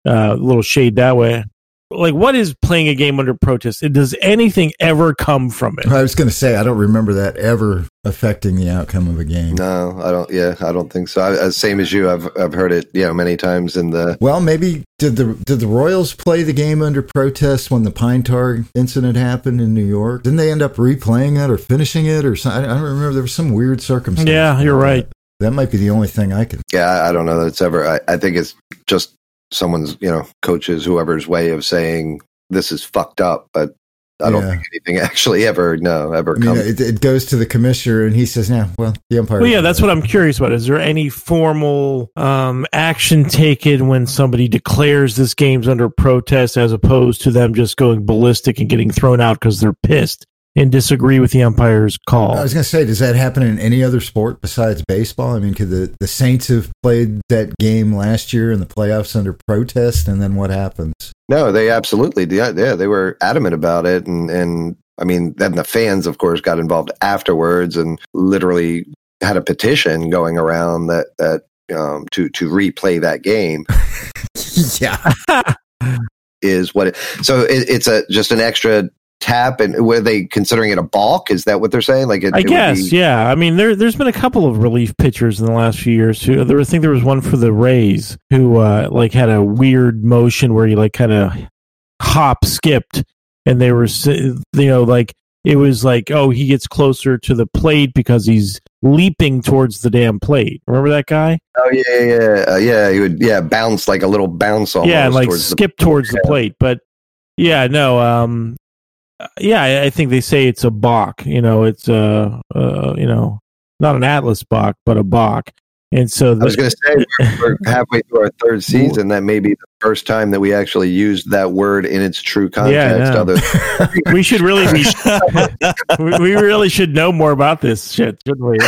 uh, a little shade that way like what is playing a game under protest? Does anything ever come from it? I was going to say I don't remember that ever affecting the outcome of a game. No, I don't. Yeah, I don't think so. I, same as you, I've I've heard it, you know, many times in the. Well, maybe did the did the Royals play the game under protest when the Pine Tar incident happened in New York? Didn't they end up replaying it or finishing it or something? I don't remember. There was some weird circumstance. Yeah, you're right. That might be the only thing I can. Yeah, I don't know that it's ever. I, I think it's just someone's, you know, coaches, whoever's way of saying this is fucked up, but I don't yeah. think anything *laughs* actually ever, no, ever I mean, comes. It, it, goes to the commissioner and he says, "Yeah, well, the umpire." Well, yeah, that's what I'm curious about. Is there any formal um, action taken when somebody declares this game's under protest, as opposed to them just going ballistic and getting thrown out because they're pissed? And disagree with the umpire's call. I was going to say, does that happen in any other sport besides baseball? I mean, could the, the Saints have played that game last year in the playoffs under protest, and then what happens? No, they absolutely, yeah, yeah they were adamant about it, and and I mean, then the fans, of course, got involved afterwards and literally had a petition going around that that um, to to replay that game. *laughs* yeah. is what it, so it, it's a just an extra tap and were they considering it a balk? Is that what they're saying? Like it, i it guess be... yeah. I mean there, there's been a couple of relief pitchers in the last few years who there, i think there was one for the rays who uh, like had a weird motion where he like kind of hop skipped and they were you know like it was like oh he gets closer to the plate because he's leaping towards the damn plate. Remember that guy? Oh yeah yeah uh, yeah he would yeah bounce like a little bounce almost yeah like towards skip the, towards the plate. But yeah no um yeah, I, I think they say it's a balk. You know, it's a uh, uh, you know not an Atlas balk, but a balk. And so the, I was going to say we're, *laughs* halfway through our third season. That may be the first time that we actually used that word in its true context. Yeah, Other *laughs* we should really be. *laughs* we really should know more about this shit, shouldn't we?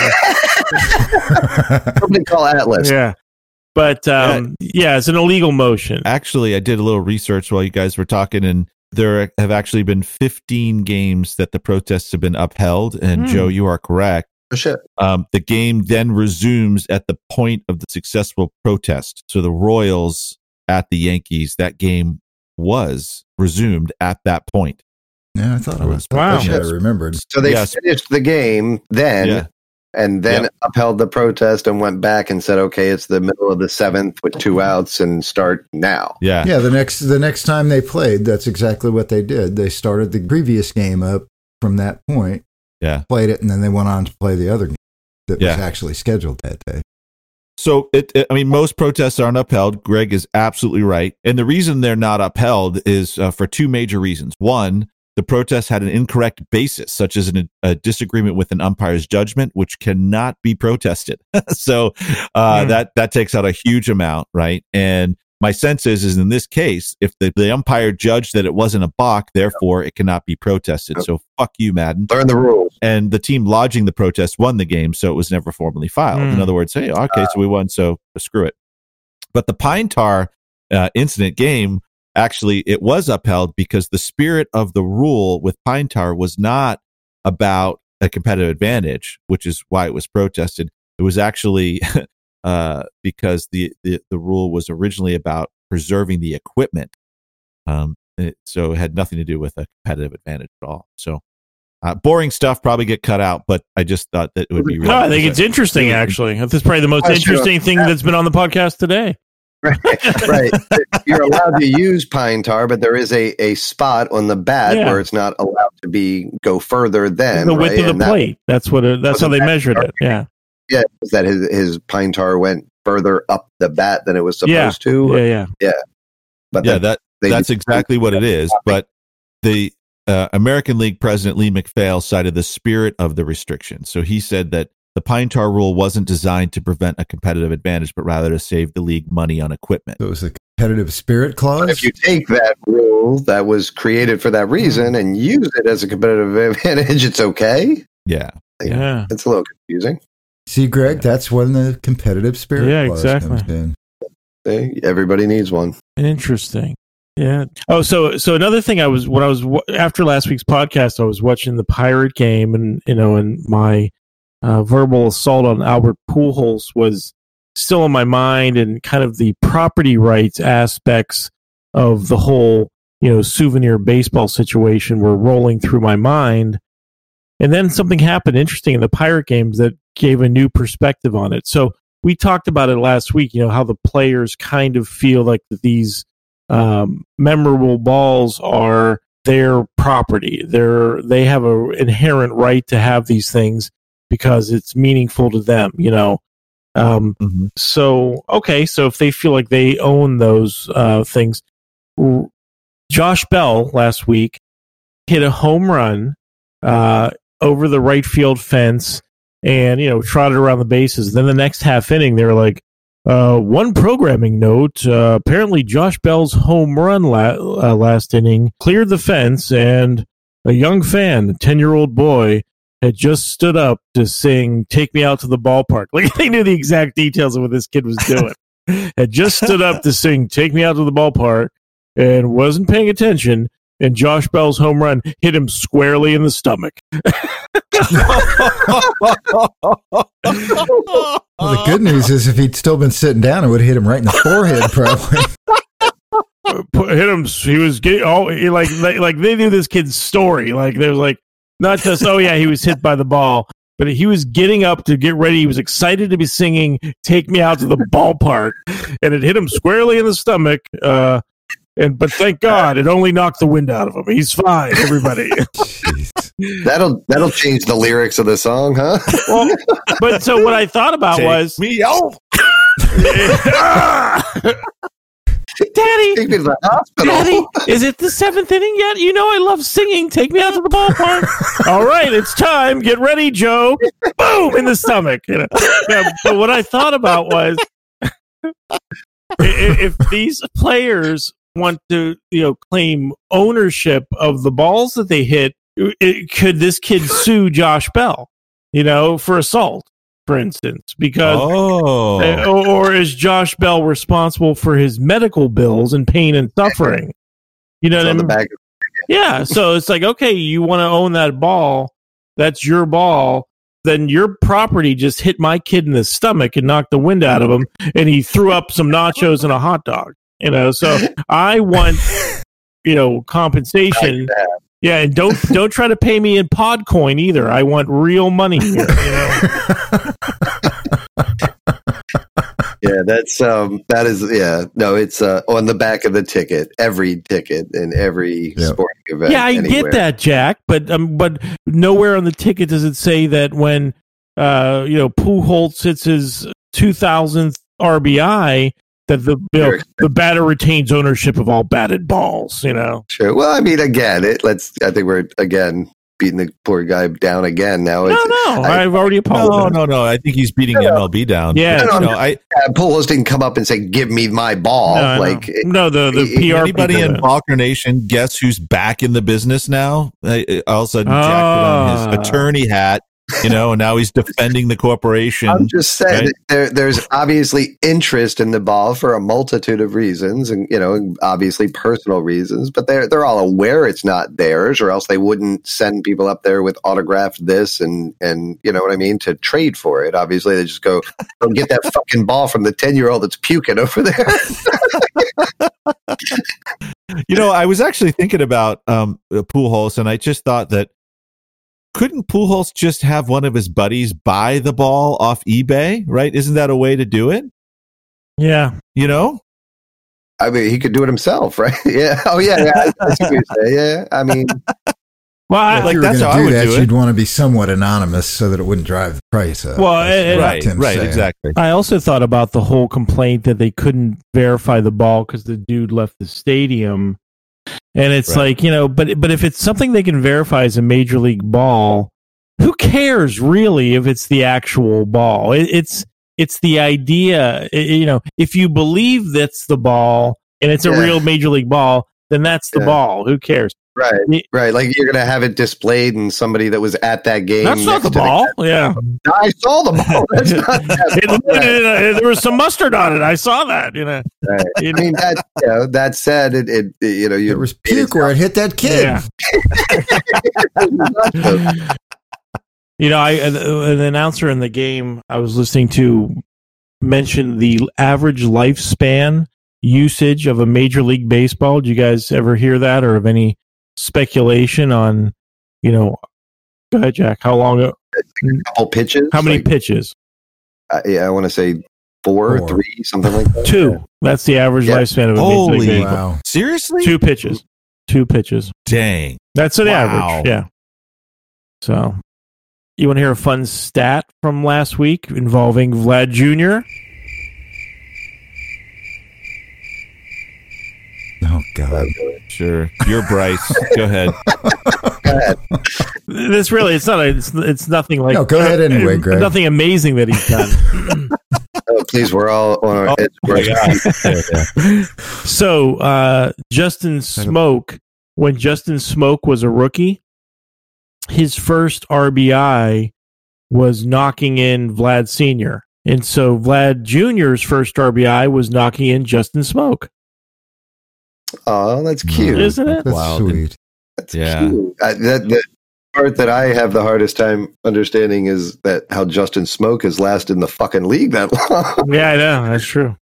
Something call Atlas. Yeah. But um, yeah. yeah, it's an illegal motion. Actually, I did a little research while you guys were talking, and there have actually been 15 games that the protests have been upheld. And mm. Joe, you are correct. Oh, shit. Um, the game then resumes at the point of the successful protest. So the Royals at the Yankees, that game was resumed at that point. Yeah, I thought I was. Wow. Wow. I remembered. So they Yes. finished the game then, Yeah. And then Yep. upheld the protest and went back and said, "Okay, it's the middle of the seventh with two outs, and start now." Yeah. Yeah, the next the next time they played, that's exactly what they did. They started the previous game up from that point, Yeah. played it, and then they went on to play the other game that Yeah. was actually scheduled that day. So it, it- I mean, most protests aren't upheld. Greg is absolutely right, and the reason they're not upheld is uh, for two major reasons. One, the protest had an incorrect basis, such as an, a disagreement with an umpire's judgment, which cannot be protested. *laughs* so uh, Hmm. that that takes out a huge amount, right? And my sense is, is in this case, if the, the umpire judged that it wasn't a balk, therefore it cannot be protested. So fuck you, Maddon Learn the rules. and the team lodging the protest won the game, so it was never formally filed. In Hmm. other words, hey, okay, so we won, so screw it. But the Pine Tar uh, incident game actually it was upheld because the spirit of the rule with Pine Tar was not about a competitive advantage, which is why it was protested. It was actually *laughs* uh, because the, the the rule was originally about preserving the equipment. Um, it, so it had nothing to do with a competitive advantage at all. So uh, boring stuff probably get cut out, but I just thought that it would be. No, I think it's really- interesting. Actually, this is probably the most Oh, sure. interesting thing that's been on the podcast today. Right. *laughs* right. You're allowed to use pine tar, but there is a, a spot on the bat Yeah. where it's not allowed to be go further than the width right? of And the that- plate. That's what. It, that's how they measured it. Yeah. Yeah, is that his his pine tar went further up the bat than it was supposed Yeah. to. Yeah. Yeah. yeah. But yeah, that, that that's exactly what it is. But the uh, American League president Lee MacPhail cited the spirit of the restriction. So he said that the pine tar rule wasn't designed to prevent a competitive advantage, but rather to save the league money on equipment. So it was a competitive spirit clause. if you take that rule that was created for that hmm. reason and use it as a competitive *laughs* advantage, it's okay. Yeah, Yeah. It's a little confusing. See, Greg, that's when the competitive spirit Yeah, clause exactly. comes in. See? Everybody needs one. Interesting. Yeah. Oh, so so another thing I was when I was after last week's podcast, I was watching the Pirate game, and you know, and my uh, verbal assault on Albert Pujols was still in my mind, and kind of the property rights aspects of the whole you know souvenir baseball situation were rolling through my mind. And then something happened interesting in the Pirate games that gave a new perspective on it. So we talked about it last week, you know, how the players kind of feel like these um, memorable balls are their property. They're they have a inherent right to have these things because it's meaningful to them. You know. Um, Mhm. so okay, so if they feel like they own those uh, things, Josh Bell last week hit a home run uh, over the right field fence and you know trotted around the bases. Then the next half inning, they were like, uh, one programming note: uh, apparently, Josh Bell's home run la- uh, last inning cleared the fence, and a young fan, a ten-year-old boy, had just stood up to sing "Take Me Out to the Ballpark." *laughs* Like they knew the exact details of what this kid was doing. *laughs* had just stood up to sing "Take Me Out to the Ballpark" and wasn't paying attention. And Josh Bell's home run hit him squarely in the stomach. *laughs* Well, the good news is if he'd still been sitting down, it would have hit him right in the forehead, probably. put, hit him. He was getting all he, like, like like they knew this kid's story. Like they was like not just oh yeah he was hit by the ball, but he was getting up to get ready. He was excited to be singing "Take Me Out to the Ballpark," and it hit him squarely in the stomach. Uh, and but thank God it only knocked the wind out of him. He's fine. Everybody. *laughs* That'll that'll change the lyrics of the song, huh? well, but so what I thought about was me out. *laughs* Daddy, Take me to the hospital. Daddy, *laughs* is it the seventh inning yet? You know I love singing. Take me out to the ballpark. All right, it's time. Get ready, Joe. Boom in the stomach. You know? yeah, but what I thought about was *laughs* if these players want to, you know, claim ownership of the balls that they hit, it, could this kid sue Josh Bell? You know, for assault, for instance, because Oh, uh, or, or is Josh Bell responsible for his medical bills and pain and suffering? You know It's what I mean? Yeah. So it's like, okay, you want to own that ball. That's your ball. then your property just hit my kid in the stomach and knocked the wind out of him, and he threw up some nachos and a hot dog. You know, so I want you know *laughs* compensation. Yeah, and don't *laughs* don't try to pay me in Podcoin either. I want real money here. You know? Yeah, that's um that is yeah no it's uh on the back of the ticket every ticket in every Yep. sporting event. yeah, I anywhere. get that, Jack, but um, but nowhere on the ticket does it say that when uh you know Pujols hits his two thousandth RBI that the you know, the batter retains ownership of all batted balls. You know, Sure. Well, I mean, again, it let's. I think we're again beating the poor guy down again. Now no, it's no, I- I've already No, apologized. no, no. No. I think he's beating MLB down. Yeah. You know, I, uh, Pujols didn't come up and say, "Give me my ball." No, like no, the the it- PR anybody in do. Balker Nation guess who's back in the business now? All of a sudden, Jack put on his Ah. attorney hat, you know, and now he's defending the corporation. I'm just saying right? there, there's obviously interest in the ball for a multitude of reasons, and you know, obviously personal reasons. But they're they're all aware it's not theirs, or else they wouldn't send people up there with autographed this and and you know what I mean to trade for it. Obviously, they just go, go get that fucking ball from the ten year old that's puking over there. *laughs* You know, I was actually thinking about um, Pujols, and I just thought that couldn't Pujols just have one of his buddies buy the ball off eBay? Right? Isn't that a way to do it? Yeah, You know, I mean, he could do it himself, *laughs* right? Yeah. Oh yeah. yeah. That's what you say. Yeah. I mean, *laughs* well, I, if like, you were that's going how I to do would that, do it. you'd want to be somewhat anonymous so that it wouldn't drive the price up. Well, That's and- right, right, saying. exactly. I also thought about the whole complaint that they couldn't verify the ball because the dude left the stadium, and it's Right. like you know, but but if it's something they can verify as a major league ball, who cares really if it's the actual ball? It, it's it's the idea, i- you know. If you believe that's the ball and it's a Yeah. real major league ball, then that's the Yeah. ball. Who cares? Right, Yeah. right. Like you're gonna have it displayed, and somebody that was at that game. That's not the to ball. yeah, I saw the ball. *laughs* That's not *laughs* that It- ball. it- it- there was some mustard on it. I saw that. You know. Right. *laughs* You I mean that. You know, that said, it, it, it- you know you There was puke where it hit that kid. Yeah. You know, I an uh, an announcer in the game I was listening to mentioned the average lifespan usage of a major league baseball. Do you guys ever hear that, or have any speculation on, you know, go ahead, Jack? How long? a couple pitches. How many Like, pitches? uh, yeah, I want to say four, Four. three, something like that. Two. That's the average Yeah. lifespan of a Holy major league. Wow. Seriously? Two pitches. Two pitches. Dang. That's the Wow. average. Yeah. So, you want to hear a fun stat from last week involving Vlad Jr.? Oh God. Sure. You're Bryce. Go ahead. This really, it's not. A, it's it's nothing like. No, go ahead anyway, Greg. Nothing amazing that he's done. *laughs* Oh, please, we're all on our Oh, heads. my God. so, uh, Justin Smoak, when Justin Smoak was a rookie, his first RBI was knocking in Vlad Senior, and so Vlad Junior's first RBI was knocking in Justin Smoak. Oh, that's cute. Isn't it? That's Wow. sweet. That's Yeah. cute. Uh, that, the part that I have the hardest time understanding is that how Justin Smoak has lasted in the fucking league that long. Yeah, I know that's true.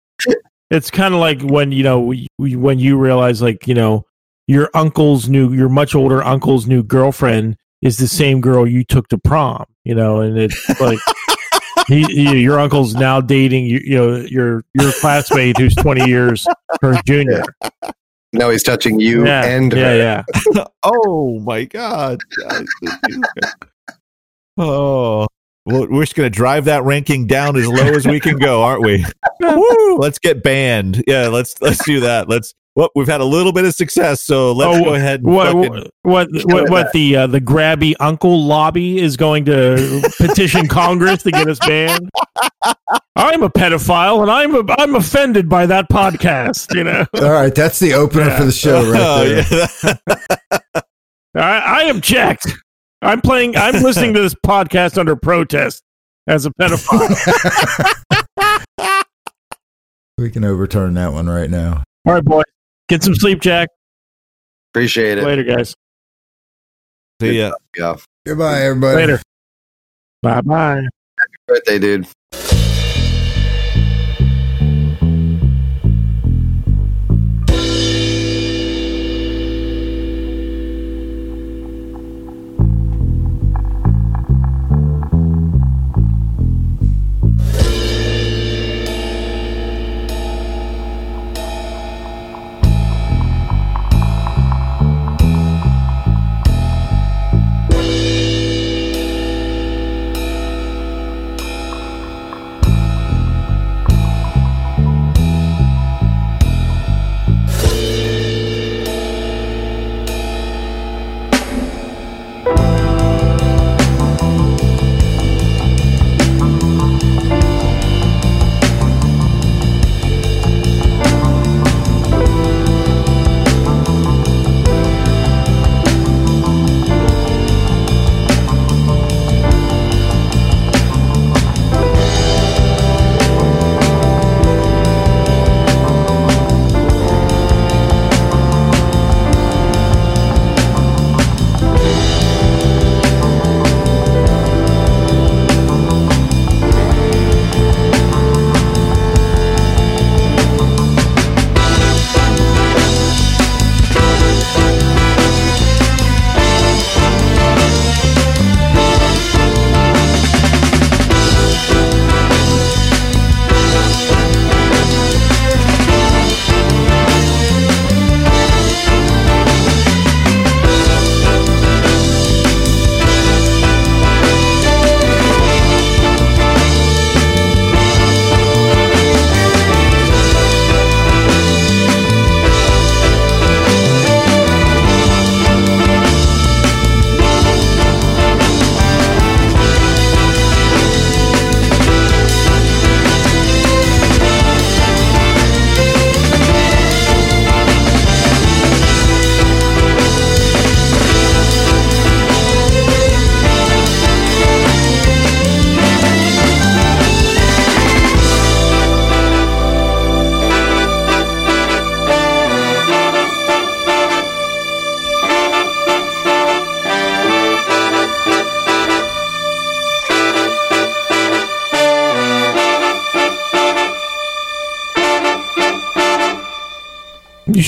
It's kind of like when you know we- we- when you realize like you know your uncle's new, your much older uncle's new girlfriend is the same girl you took to prom. You know, and it's like *laughs* he, he- your uncle's now dating you, you know your your classmate who's twenty years her junior. Now he's touching you yeah, and her. yeah, yeah. *laughs* *laughs* oh my God. oh. We're just going to drive that ranking down as low as we can go, aren't we? *laughs* Woo! Let's get banned. Yeah, let's let's do that. Let's. Well, we've had a little bit of success, so let's Oh, go ahead. And What fucking- what what what the uh, the grabby uncle lobby is going to petition Congress to get us banned? I'm a pedophile and I'm a, I'm offended by that podcast. You know, All right, that's the opener Yeah. for the show right Oh, there. yeah. *laughs* I, I object. I'm playing. I'm listening to this podcast under protest as a pedophile. *laughs* We can overturn that one right now. All right, boy, get some sleep, Jack. Appreciate it. Later, guys. See ya. Yeah. Goodbye, everybody. Later. Bye bye. Happy birthday, dude.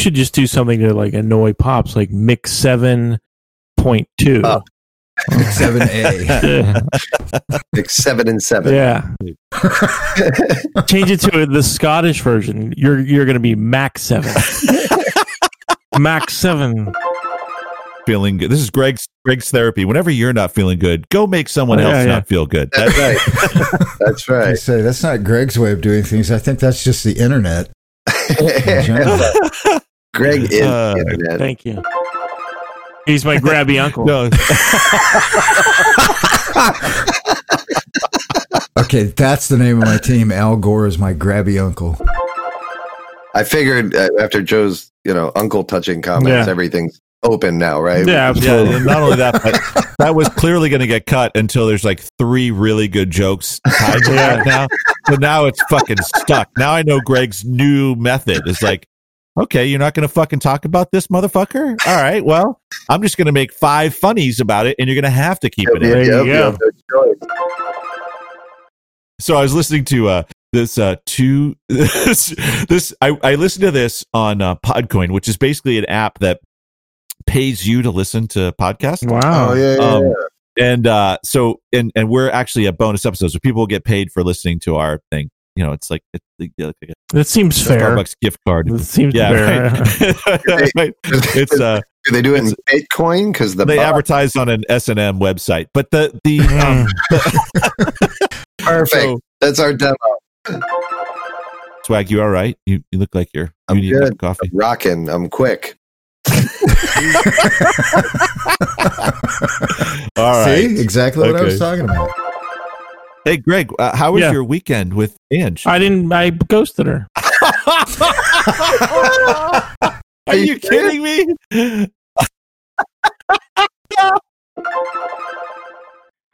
Should just do something to like annoy pops, like mix seven point two. Oh. mix Seven A. *laughs* mix seven and seven. yeah. *laughs* Change it to the Scottish version. You're you're gonna be Max seven. *laughs* Max seven. Feeling good. This is Greg's Greg's therapy. Whenever you're not feeling good, go make someone Yeah, else yeah. not feel good. That's right. That's I right. say that's not Greg's way of doing things. I think that's just the internet. In general. Greg is Uh, the internet. Thank you. He's my grabby *laughs* uncle. No, *laughs* Okay, that's the name of my team. Al Gore is my grabby uncle. I figured uh, after Joe's, you know, uncle touching comments, Yeah. everything's open now, right? Yeah, yeah. absolutely. and Not only that, but *laughs* that was clearly going to get cut until there's like three really good jokes tied to that now. So now it's fucking stuck. Now I know Greg's new method is like, okay, you're not going to fucking talk about this motherfucker. All right, well, I'm just going to make five funnies about it, and you're going to have to keep it in. There you Yep, go. have no choice. So I was listening to uh this uh two *laughs* this, this I, I listened to this on uh, Podcoin, which is basically an app that pays you to listen to podcasts. Wow. Oh yeah, yeah, Um, yeah. And uh so and and we're actually a bonus episode, so people get paid for listening to our thing. You know, it's like it's like a That seems fair. Starbucks gift card. That seems Yeah, fair. right. *laughs* *laughs* Right. It's uh Do they do it in Bitcoin? Because the they bot- advertise on an S and M website, but the the um, Mm. *laughs* perfect. so That's our demo. swag, you all right? You you look like you're I'm need good. coffee. I'm rocking. I'm quick. All right. See, exactly what I was talking about. Hey, Greg, uh, how was Yeah. your weekend with Ange? I didn't. I ghosted her. *laughs* Are you kidding me?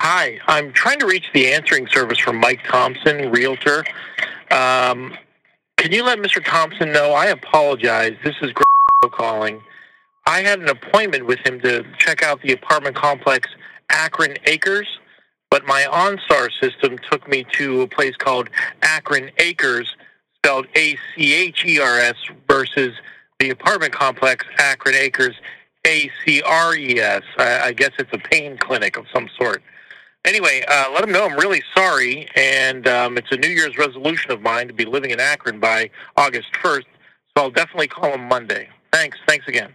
Hi, I'm trying to reach the answering service for Mike Thompson, realtor. Um, can you let Mr. Thompson know? I apologize. This is Greg calling. I had an appointment with him to check out the apartment complex Akron Acres. But my OnStar system took me to a place called Akron Acres, spelled A C H E R S, versus the apartment complex Akron Acres, A C R E S. I I guess it's a pain clinic of some sort. Anyway, uh, let them know I'm really sorry, and um, it's a New Year's resolution of mine to be living in Akron by August 1st, so I'll definitely call them Monday. Thanks. Thanks again.